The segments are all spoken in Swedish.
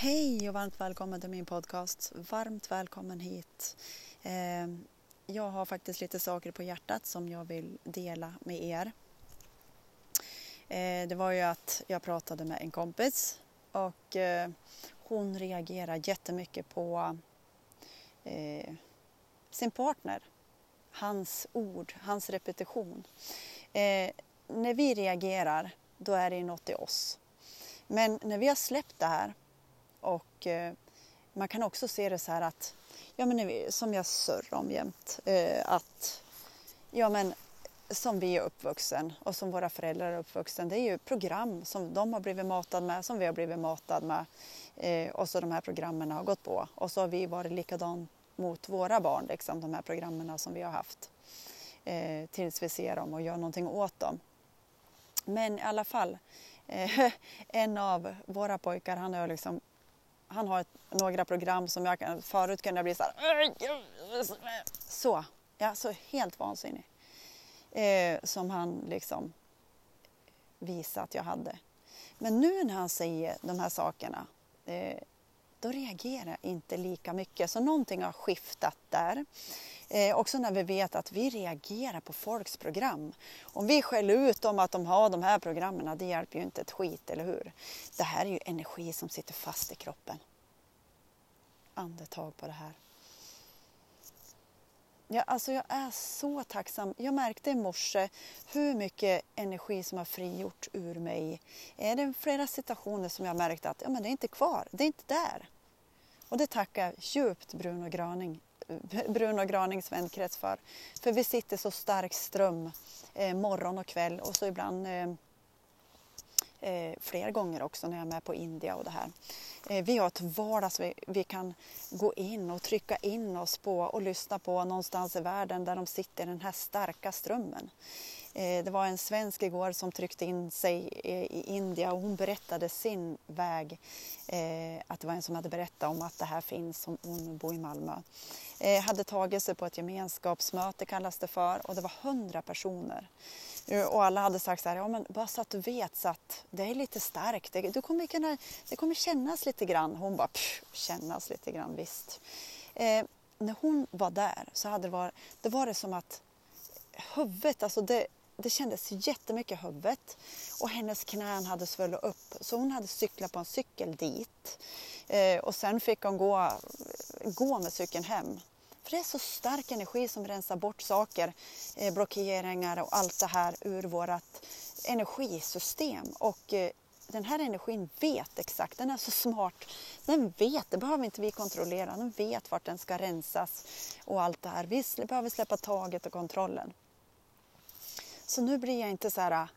Hej och varmt välkommen till min podcast. Varmt välkommen hit. Ehm, jag har faktiskt lite saker på hjärtat som jag vill dela med er. Eh, det var ju att jag pratade med en kompis och eh, hon reagerar jättemycket på eh, sin partner. Hans ord, hans repetition. När vi reagerar, då är det något i oss. Men när vi har släppt det här och eh, man kan också se det så här att, ja men som jag surrar om jämt, eh, att ja men som vi är uppvuxen och som våra föräldrar är uppvuxen, det är ju program som de har blivit matade med, som vi har blivit matade med eh, och så de här programmen har gått på och så har vi varit likadant mot våra barn, liksom, de här programmen som vi har haft eh, tills vi ser dem och gör någonting åt dem. Men i alla fall, eh, en av våra pojkar han har liksom han har ett, några program som jag kan, förut kunde jag bli så här, så, ja, så helt vansinnig. Eh, som han liksom visade att jag hade. Men nu när han säger de här sakerna, eh, då reagerar jag inte lika mycket. Så någonting har skiftat där. Eh, också när vi vet att vi reagerar på folks program. Om vi skäller ut dem att de har de här programmen, det hjälper ju inte ett skit, eller hur? Det här är ju energi som sitter fast i kroppen. Andetag på det här. Ja, alltså jag är så tacksam. Jag märkte i morse hur mycket energi som har frigjort ur mig. Eh, är det flera situationer som jag märkt att ja, men det är inte kvar, det är inte där. Och det tackar jag djupt Bruno Graning eh, Bruno Granings vänkrets för. För vi sitter så stark ström eh, morgon och kväll och så ibland eh, eh, fler gånger också när jag är med på India och det här. Eh, vi har ett vardags vi, vi kan gå in och trycka in oss på och lyssna på någonstans i världen där de sitter i den här starka strömmen. Eh, det var en svensk igår som tryckte in sig i Indien och hon berättade sin väg. Eh, att det var en som hade berättat om att det här finns, hon bor i Malmö. Eh, hade tagit sig på ett gemenskapsmöte kallas det för och det var hundra personer. Och alla hade sagt så här, ja men bara så att du vet så att det är lite starkt, det, du kommer kunna, det kommer kännas lite grann. Hon bara, kännas lite grann, visst. Eh, när hon var där så hade det varit, det var det som att huvudet, alltså det, det kändes jättemycket i huvudet och hennes knän hade svullit upp så hon hade cyklat på en cykel dit eh, och sen fick hon gå, gå med cykeln hem. För det är så stark energi som rensar bort saker, eh, blockeringar och allt det här ur vårt energisystem. Och eh, den här energin vet exakt, den är så smart. Den vet, det behöver inte vi kontrollera, den vet vart den ska rensas och allt det här. Vi behöver släppa taget och kontrollen. Så nu blir jag inte så här äh,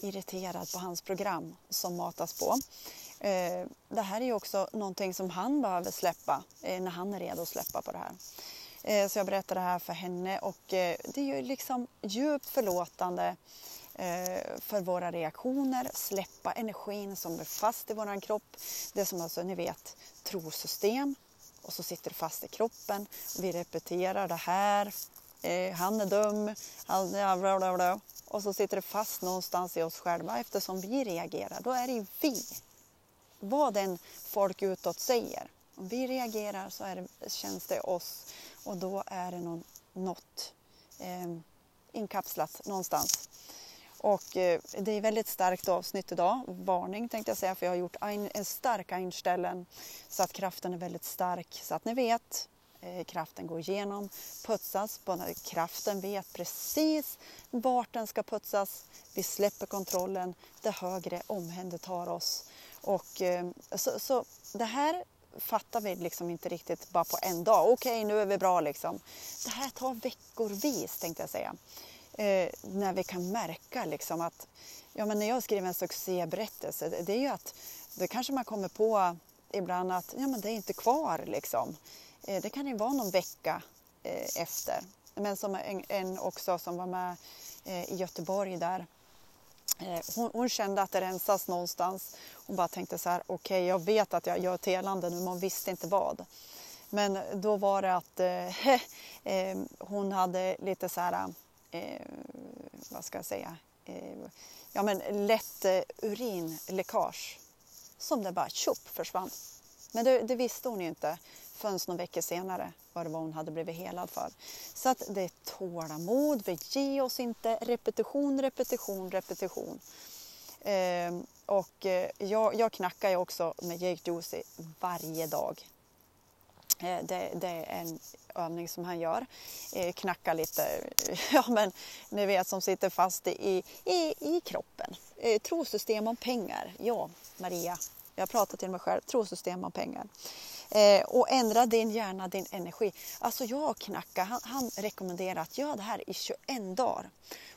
irriterad på hans program som matas på. Eh, det här är ju också någonting som han behöver släppa eh, när han är redo att släppa på det här. Eh, så jag berättar det här för henne och det är ju liksom djupt förlåtande för våra reaktioner, släppa energin som är fast i våran kropp. Det som alltså, ni vet, trosystem och så sitter det fast i kroppen. Vi repeterar det här, Eh, han är dum, han, ja, bla, bla, bla och så sitter det fast någonstans i oss själva eftersom vi reagerar. Då är det ju vi. Vad den folk utåt säger. Om vi reagerar så är det, känns det oss och då är det någon, något eh, inkapslat någonstans. Och eh, det är väldigt starkt avsnitt idag, varning tänkte jag säga för jag har gjort en, en stark einställen så att kraften är väldigt stark så att ni vet Eh, kraften går igenom, putsas. Kraften vet precis vart den ska putsas. Vi släpper kontrollen, det högre omhändertar oss. Och, eh, så, så det här fattar vi liksom inte riktigt bara på en dag. Okej, okay, nu är vi bra liksom. Det här tar veckorvis tänkte jag säga. Eh, när vi kan märka liksom att ja, men när jag skriver en succéberättelse, det är ju att då kanske man kommer på ibland att ja, men det är inte kvar liksom. Eh, det kan ju vara någon vecka eh, efter. Men som en, också som var med eh, i Göteborg där. Hon, hon, kände att det rensas någonstans. Hon bara tänkte så här, okej okay, jag vet att jag gör telande nu men hon visste inte vad. Men då var det att eh, hon hade lite så här, eh, vad ska jag säga, eh, ja men lätt urinläckage som det bara tjopp försvann. Men det, det visste hon ju inte förrän några veckor senare vad det var hon hade blivit helad för. Så att det är tålamod, vi ger oss inte, repetition, repetition, repetition. Eh, och eh, jag, jag knackar ju också med Jake Juicy varje dag. Eh, det, det, är en övning som han gör. Eh, knacka lite, ja men ni vet som sitter fast i, i, i kroppen. Eh, trosystem om pengar. Ja, Maria, jag pratar till mig själv. Trosystem om pengar. Eh, och ändra din hjärna, din energi. Alltså jag knacka, han, han rekommenderar att göra det här i 21 dagar.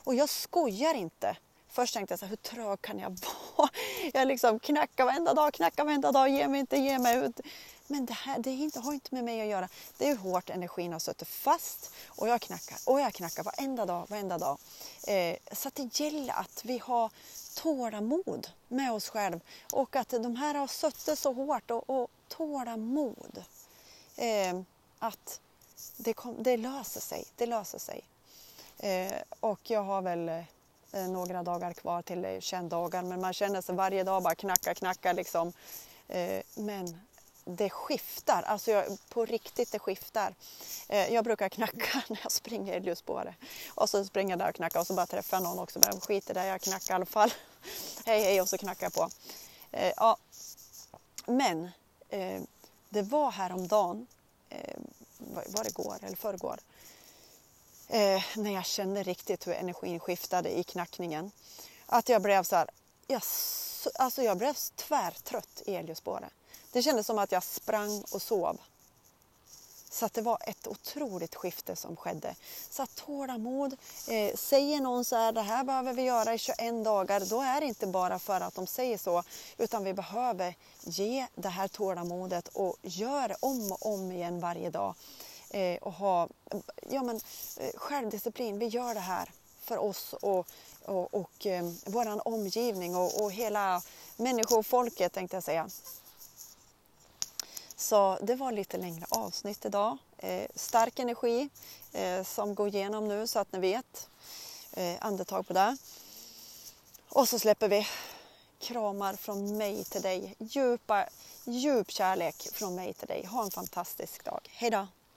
Och jag skojar inte. Först tänkte jag så här, hur trög kan jag vara? Jag liksom knackar varenda dag, knackar varenda dag, ge mig inte, ge mig. Men det här det inte, har inte med mig att göra. Det är hur hårt energin har suttit fast och jag knackar och jag knackar varenda dag, varenda dag. Eh, så att det gäller att vi har tålamod med oss själva och att de här har suttit så hårt och, och tålamod. Eh, att det, kom, det löser sig, det löser sig. Eh, och jag har väl eh, några dagar kvar till eh, 21 dagar men man känner sig varje dag bara knacka, knacka liksom. Eh, men det skiftar, alltså jag, på riktigt det skiftar. Eh, jag brukar knacka när jag springer i ljusspåret och så springer jag där och knackar och så bara träffar jag någon också men skit i det, jag knackar i alla fall. hej hej och så knackar jag på. Eh, ja. Men eh, det var häromdagen, eh, var det igår eller förrgår, eh, när jag kände riktigt hur energin skiftade i knackningen. Att jag blev så här, jag, alltså jag blev tvärtrött i elljusspåret. Det kändes som att jag sprang och sov. Så att det var ett otroligt skifte som skedde. Så att tålamod, eh, säger någon så här, det här behöver vi göra i 21 dagar, då är det inte bara för att de säger så, utan vi behöver ge det här tålamodet och göra om och om igen varje dag. Eh, och ha ja, men, eh, självdisciplin, vi gör det här för oss och, och, och eh, vår omgivning och, och hela människofolket tänkte jag säga. Så det var lite längre avsnitt idag. Eh, stark energi eh, som går igenom nu så att ni vet. Eh, andetag på det. Och så släpper vi kramar från mig till dig. Djupa, djup kärlek från mig till dig. Ha en fantastisk dag. Hejdå!